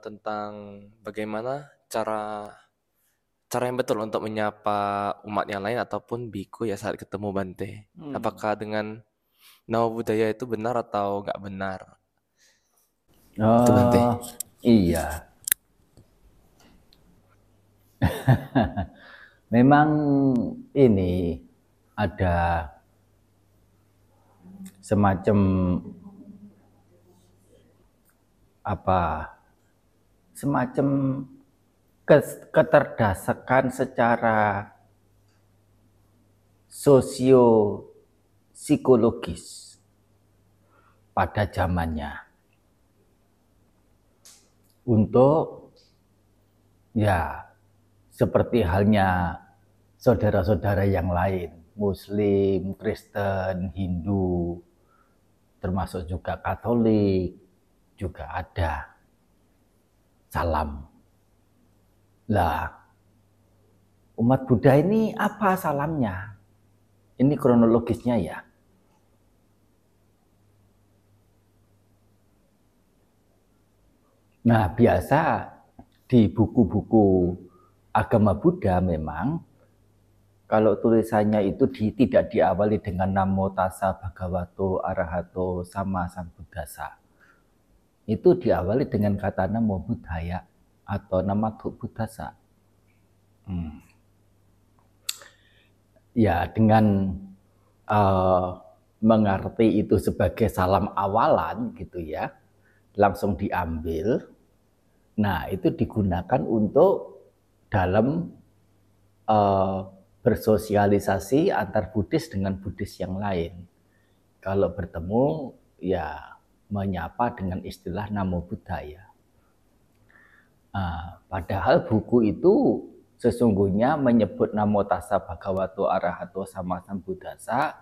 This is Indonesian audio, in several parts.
tentang bagaimana cara cara yang betul untuk menyapa umat yang lain ataupun biku ya saat ketemu Bante. Hmm. Apakah dengan nama budaya itu benar atau nggak benar? Oh, Itu Bante. iya. Memang ini ada semacam apa? Semacam keterdasakan secara sosio psikologis pada zamannya. Untuk ya seperti halnya saudara-saudara yang lain, Muslim, Kristen, Hindu, termasuk juga Katolik, juga ada salam. Lah, umat Buddha ini apa salamnya? Ini kronologisnya ya. Nah, biasa di buku-buku agama Buddha memang kalau tulisannya itu di, tidak diawali dengan namo tassa bhagavato arahato sama sambuddhasa. Itu diawali dengan kata namo buddhaya atau nama buddhasa. Hmm. Ya, dengan eh, mengerti itu sebagai salam awalan gitu ya, langsung diambil. Nah, itu digunakan untuk dalam eh, bersosialisasi antar Buddhis dengan Buddhis yang lain. Kalau bertemu, ya menyapa dengan istilah Namo Buddhaya. Ah, padahal buku itu sesungguhnya menyebut Namo Tassa Bhagavato Arahato Sama Sambuddhasa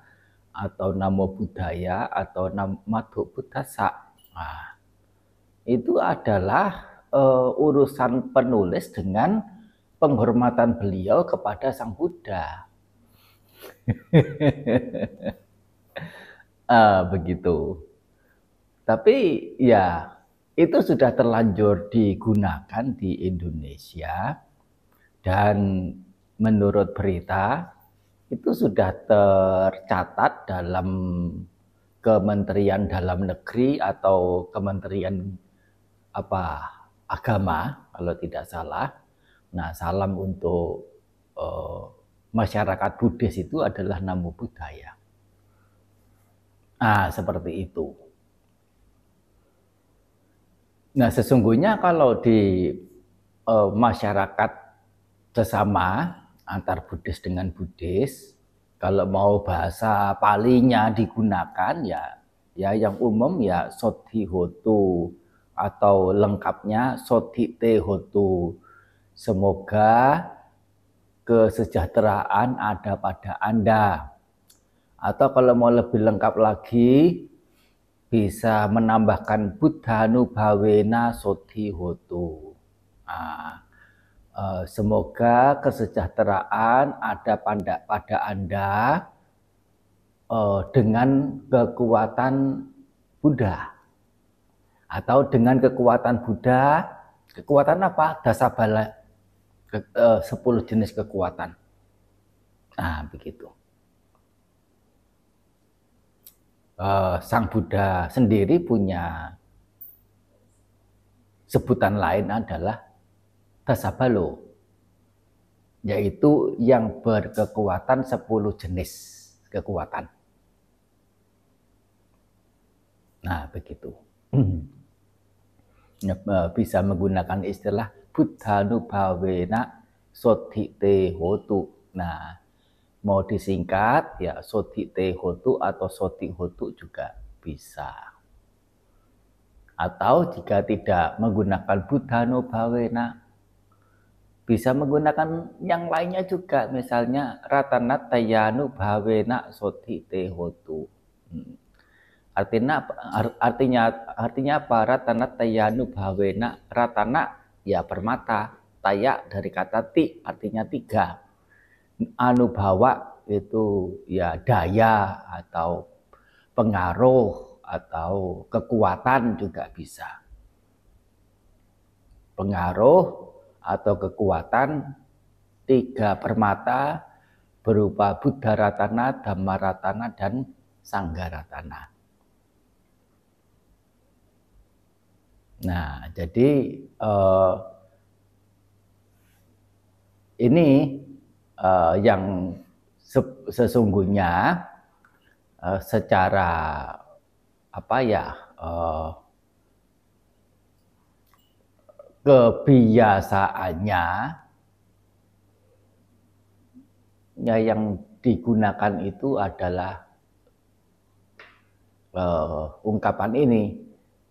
atau Namo Buddhaya atau Namo Buddhasa. Nah, itu adalah eh, urusan penulis dengan penghormatan beliau kepada Sang Buddha. Ah, begitu. Tapi ya itu sudah terlanjur digunakan di Indonesia dan menurut berita itu sudah tercatat dalam Kementerian Dalam Negeri atau Kementerian apa agama kalau tidak salah. Nah, salam untuk eh, masyarakat Buddhis itu adalah Namo Buddhaya. Ah, seperti itu. Nah, sesungguhnya kalau di eh, masyarakat sesama antar Buddhis dengan Buddhis, kalau mau bahasa palinya digunakan ya ya yang umum ya Soti Hotu atau lengkapnya Soti Te Hotu. Semoga kesejahteraan ada pada Anda. Atau kalau mau lebih lengkap lagi, bisa menambahkan Buddhanubhavena Soti Hotu. Nah, eh, semoga kesejahteraan ada pada, pada Anda eh, dengan kekuatan Buddha. Atau dengan kekuatan Buddha, kekuatan apa? Dasabala ke, eh, 10 jenis kekuatan. Nah, begitu. Eh, Sang Buddha sendiri punya sebutan lain adalah Dasabalo, yaitu yang berkekuatan 10 jenis kekuatan. Nah, begitu. Eh, Bisa menggunakan istilah Buddhanubhavena Sodhite Hotu. Nah, mau disingkat ya Sodhite Hotu atau Soti Hotu juga bisa. Atau jika tidak menggunakan Buddhanubhavena bisa menggunakan yang lainnya juga misalnya Ratanat Tayanu Bhavena Sodhite Hotu. Hmm. Artinya artinya artinya apa? Ratana tayanu bhavena. Ratana ya permata. Taya dari kata ti artinya tiga. Anubhawa itu ya daya atau pengaruh atau kekuatan juga bisa. pengaruh atau kekuatan tiga permata berupa Buddha Ratana, Dhamma Ratana, dan Sangga Ratana. Nah, jadi eh, ini eh, yang sesungguhnya eh, secara apa ya eh, kebiasaannya ya yang digunakan itu adalah uh, ungkapan ini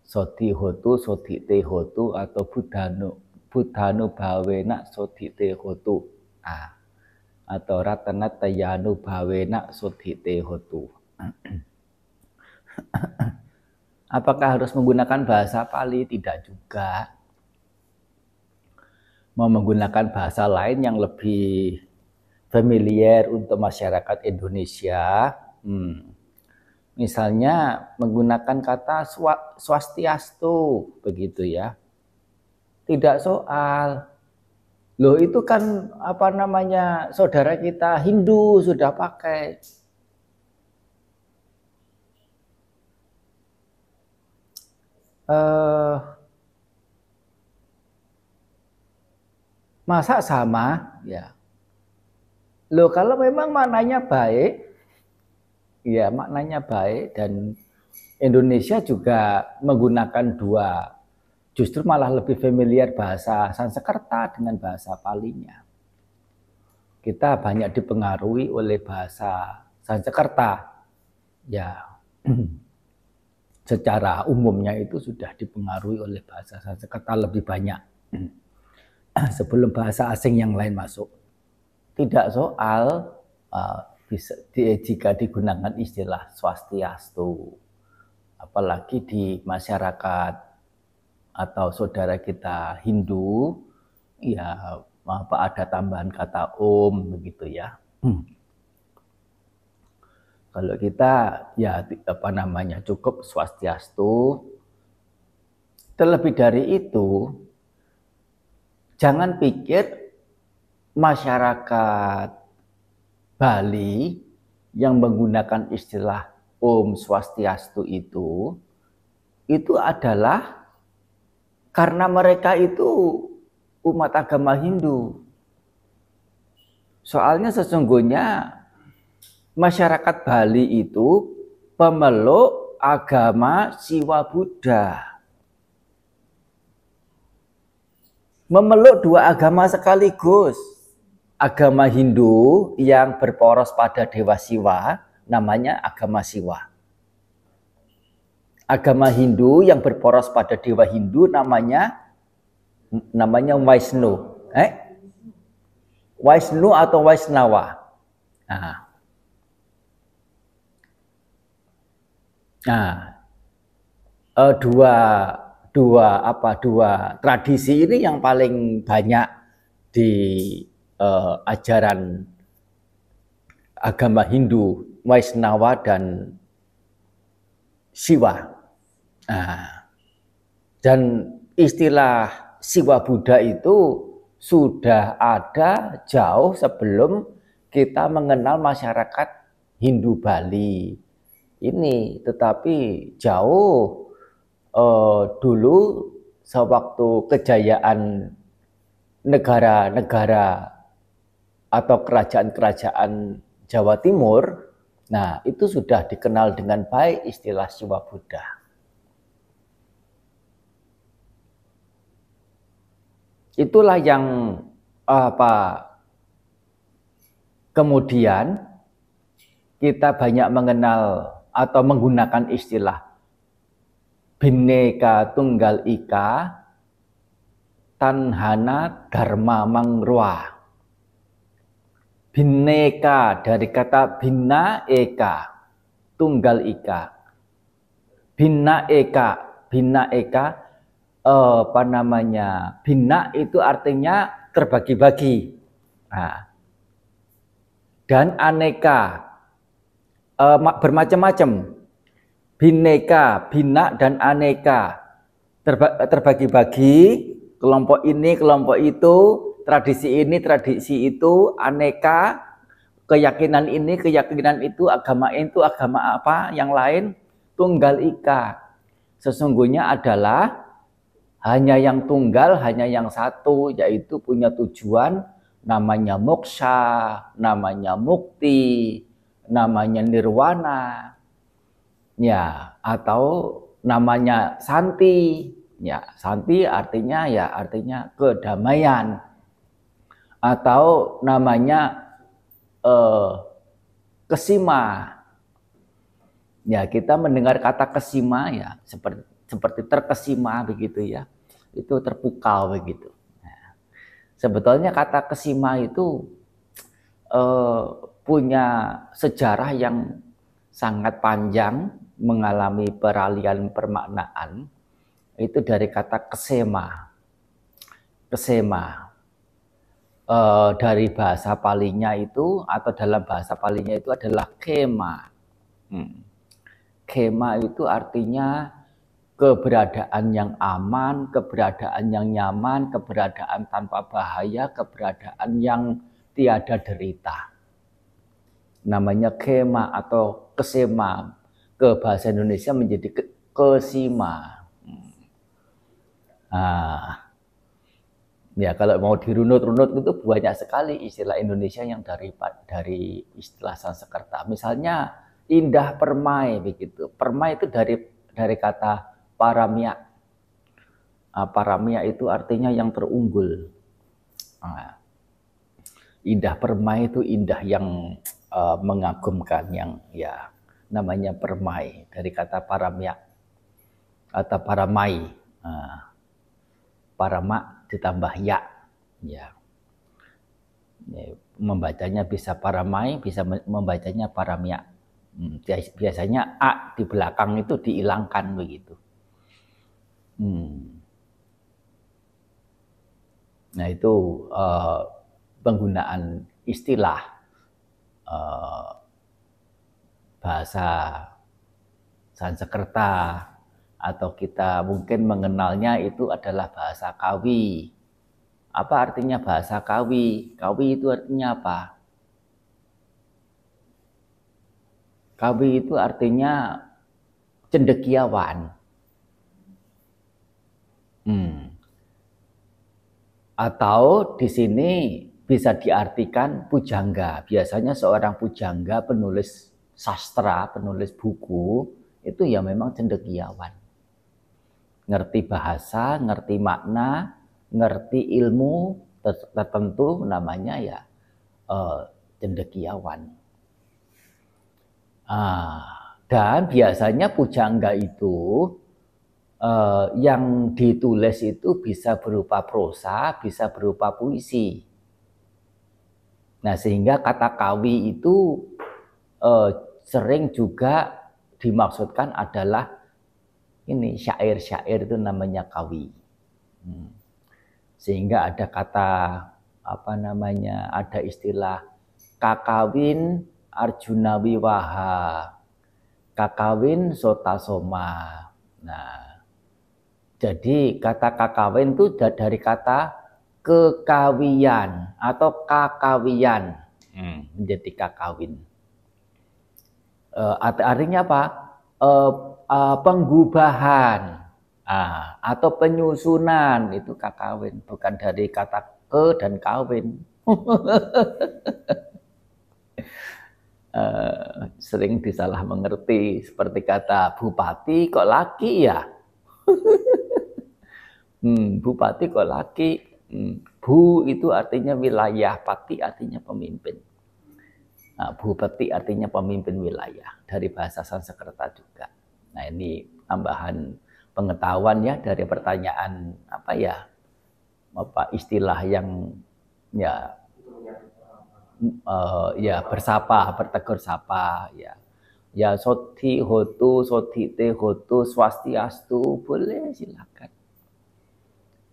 sodi hotu sodi te hotu atau budhanu budhanu bawena sodi te hotu ah, atau ratana tayanu bawena sodi te hotu Apakah harus menggunakan bahasa Pali? Tidak juga. Mau menggunakan bahasa lain yang lebih familiar untuk masyarakat Indonesia. Hmm. Misalnya menggunakan kata swastiastu begitu ya. Tidak soal. Loh itu kan apa namanya saudara kita Hindu sudah pakai. Uh, masa sama ya Loh kalau memang maknanya baik, ya maknanya baik dan Indonesia juga menggunakan dua, justru malah lebih familiar bahasa Sanskerta dengan bahasa Palinya. Kita banyak dipengaruhi oleh bahasa Sanskerta. Ya, secara umumnya itu sudah dipengaruhi oleh bahasa Sanskerta lebih banyak sebelum bahasa asing yang lain masuk tidak soal uh, bisa di, jika digunakan istilah swastiastu apalagi di masyarakat atau saudara kita Hindu ya apa ada tambahan kata om begitu ya hmm. kalau kita ya apa namanya cukup swastiastu terlebih dari itu jangan pikir masyarakat Bali yang menggunakan istilah Om Swastiastu itu itu adalah karena mereka itu umat agama Hindu. Soalnya sesungguhnya masyarakat Bali itu pemeluk agama Siwa Buddha. Memeluk dua agama sekaligus agama Hindu yang berporos pada Dewa Siwa namanya agama Siwa. Agama Hindu yang berporos pada Dewa Hindu namanya namanya Waisnu. Eh? Atau Waisnawa. Nah. Nah, eh, dua dua apa dua tradisi ini yang paling banyak di uh, ajaran agama Hindu, Waisnawa dan Siwa. Nah, dan istilah Siwa Buddha itu sudah ada jauh sebelum kita mengenal masyarakat Hindu Bali ini, tetapi jauh uh, dulu sewaktu kejayaan negara-negara atau kerajaan-kerajaan Jawa Timur, nah itu sudah dikenal dengan baik istilah Siwa Buddha. Itulah yang apa kemudian kita banyak mengenal atau menggunakan istilah Bhinneka Tunggal Ika Tanhana Dharma Mangrua Bineka dari kata bina eka, tunggal ika. Bina eka, bina eka, eh, apa namanya? Bina itu artinya terbagi-bagi. Nah, dan aneka, eh, bermacam-macam. Bineka, bina dan aneka terbagi-bagi kelompok ini, kelompok itu, tradisi ini, tradisi itu, aneka, keyakinan ini, keyakinan itu, agama itu, agama apa, yang lain, tunggal ika. Sesungguhnya adalah hanya yang tunggal, hanya yang satu, yaitu punya tujuan. Namanya moksha, namanya mukti, namanya nirwana, ya atau namanya santi, ya santi artinya ya artinya kedamaian, atau namanya eh, kesima. Ya kita mendengar kata kesima ya seperti seperti terkesima begitu ya itu terpukau begitu. Nah, sebetulnya kata kesima itu eh, punya sejarah yang sangat panjang mengalami peralihan permaknaan itu dari kata kesema. Kesema eh, dari bahasa palinya itu atau dalam bahasa palinya itu adalah kema. Hmm. Kema itu artinya keberadaan yang aman, keberadaan yang nyaman, keberadaan tanpa bahaya, keberadaan yang tiada derita. Namanya kema atau kesema ke bahasa Indonesia menjadi ke kesima. Nah, ya kalau mau dirunut-runut itu banyak sekali istilah Indonesia yang dari dari istilah Sanskerta. Misalnya indah permai begitu. Permai itu dari dari kata paramia. Nah, paramia itu artinya yang terunggul. Nah, indah permai itu indah yang uh, mengagumkan, yang ya namanya permai dari kata paramia atau paramai. Parama ditambah ya, ya. Membacanya bisa paramai, bisa membacanya paramia. Hmm, biasanya a di belakang itu dihilangkan begitu. Hmm. Nah itu uh, penggunaan istilah uh, bahasa Sanskerta atau kita mungkin mengenalnya itu adalah bahasa Kawi. Apa artinya bahasa Kawi? Kawi itu artinya apa? Kawi itu artinya cendekiawan. Hmm. Atau di sini bisa diartikan pujangga. Biasanya seorang pujangga penulis sastra, penulis buku, itu ya memang cendekiawan. Ngerti bahasa, ngerti makna, ngerti ilmu tertentu namanya ya uh, cendekiawan. Ah, dan biasanya pujangga itu eh, yang ditulis itu bisa berupa prosa, bisa berupa puisi. Nah, sehingga kata kawi itu eh, sering juga dimaksudkan adalah ini syair-syair itu namanya kawi. Hmm. Sehingga ada kata apa namanya, ada istilah kakawin Arjuna Wiwaha, kakawin Sotasoma. Nah, jadi kata kakawin itu dari kata kekawian atau kakawian hmm. menjadi kakawin. Uh, artinya apa? Uh, uh, penggubahan uh, atau penyusunan itu kakawin, bukan dari kata ke dan kawin. uh, sering disalah mengerti seperti kata bupati kok laki ya. Hmm, bupati kok laki. Hmm, bu itu artinya wilayah, pati artinya pemimpin. Nah, bupati artinya pemimpin wilayah dari bahasa Sanskerta juga. Nah ini tambahan pengetahuan ya dari pertanyaan apa ya apa istilah yang ya uh, ya bersapa bertegur sapa ya ya soti hotu soti te hotu swastiastu boleh silakan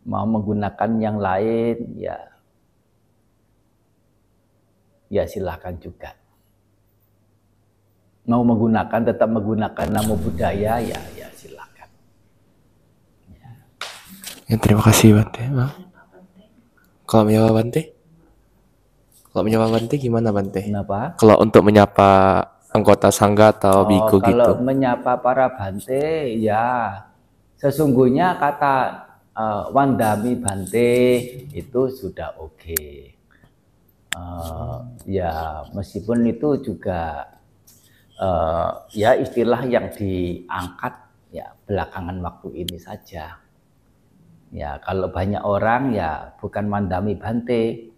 mau menggunakan yang lain ya ya silahkan juga mau menggunakan tetap menggunakan nama budaya ya ya silahkan ya. Ya, terima kasih Bante. Kalau menyapa Bante? Kalau menyapa Bante gimana Bante? Kenapa? Kalau untuk menyapa anggota sangga atau Oh, biku gitu. kalau menyapa para bante, ya sesungguhnya kata eh, Wandami Bante itu sudah oke. Eh, ya meskipun itu juga eh, ya istilah yang diangkat ya belakangan waktu ini saja. Ya kalau banyak orang ya bukan Wandami Bante.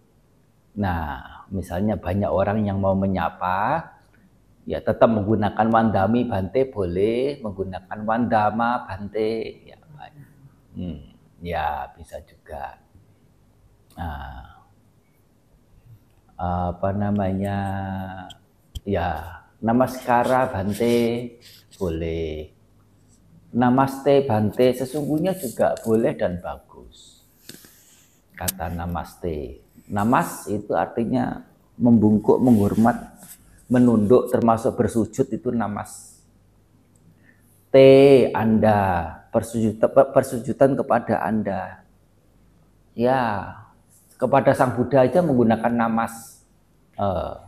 Nah misalnya banyak orang yang mau menyapa, ya tetap menggunakan wandami bante boleh menggunakan wandama bante ya hmm, ya bisa juga. Nah, apa namanya? Ya namaskara bante boleh. Namaste bante sesungguhnya juga boleh dan bagus. Kata namaste. Namas itu artinya membungkuk menghormat menunduk termasuk bersujud itu namas. T Anda persujudan, persujudan kepada Anda. Ya, kepada Sang Buddha aja menggunakan namas. Uh,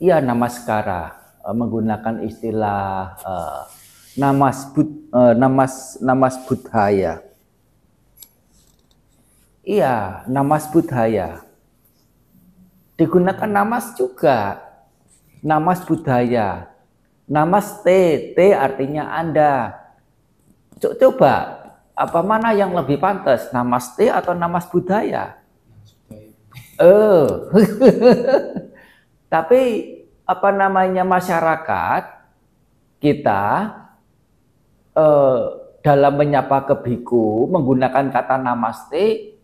ya namaskara uh, menggunakan istilah uh, namas bud, uh, namas namas budhaya. Iya, namas budhaya. Digunakan namas juga namas budaya. Namaste, T artinya Anda. Coba, apa mana yang lebih pantas? Namaste atau namas budaya? Eh, tapi apa namanya masyarakat kita eh, dalam menyapa ke biku menggunakan kata namaste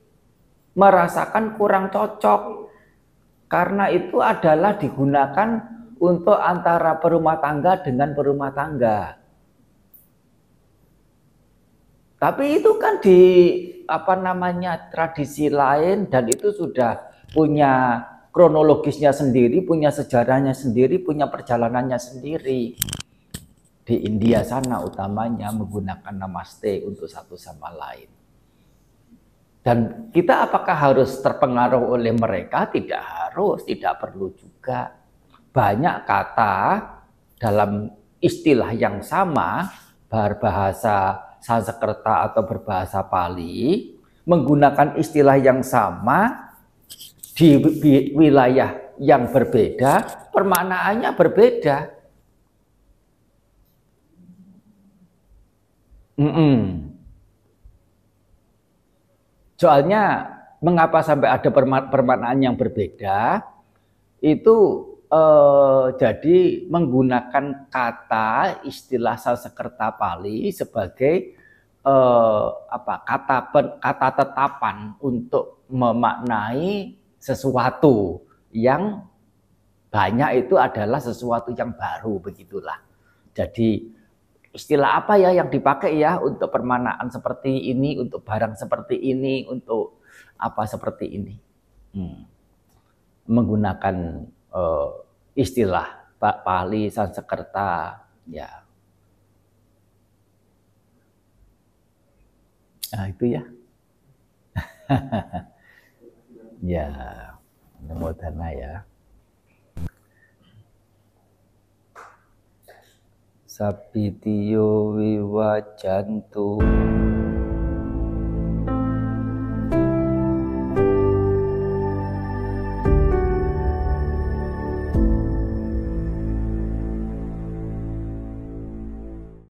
merasakan kurang cocok karena itu adalah digunakan untuk antara perumah tangga dengan perumah tangga. Tapi itu kan di apa namanya tradisi lain dan itu sudah punya kronologisnya sendiri, punya sejarahnya sendiri, punya perjalanannya sendiri. Di India sana utamanya menggunakan namaste untuk satu sama lain. Dan kita apakah harus terpengaruh oleh mereka? Tidak harus, tidak perlu juga banyak kata dalam istilah yang sama berbahasa Sanskerta atau berbahasa Pali menggunakan istilah yang sama di wilayah yang berbeda, permaknaannya berbeda. Mm -mm. Soalnya mengapa sampai ada permaknaan yang berbeda? Itu eh, jadi menggunakan kata istilah Sanskerta Pali sebagai eh, apa kata kata tetapan untuk memaknai sesuatu yang banyak itu adalah sesuatu yang baru begitulah. Jadi istilah apa ya yang dipakai ya untuk permanaan seperti ini, untuk barang seperti ini, untuk apa seperti ini. Hmm. Menggunakan uh, istilah Pak Pali Sansekerta ya. Nah itu ya. Ya dana ya. Sapitiyo wiwajantu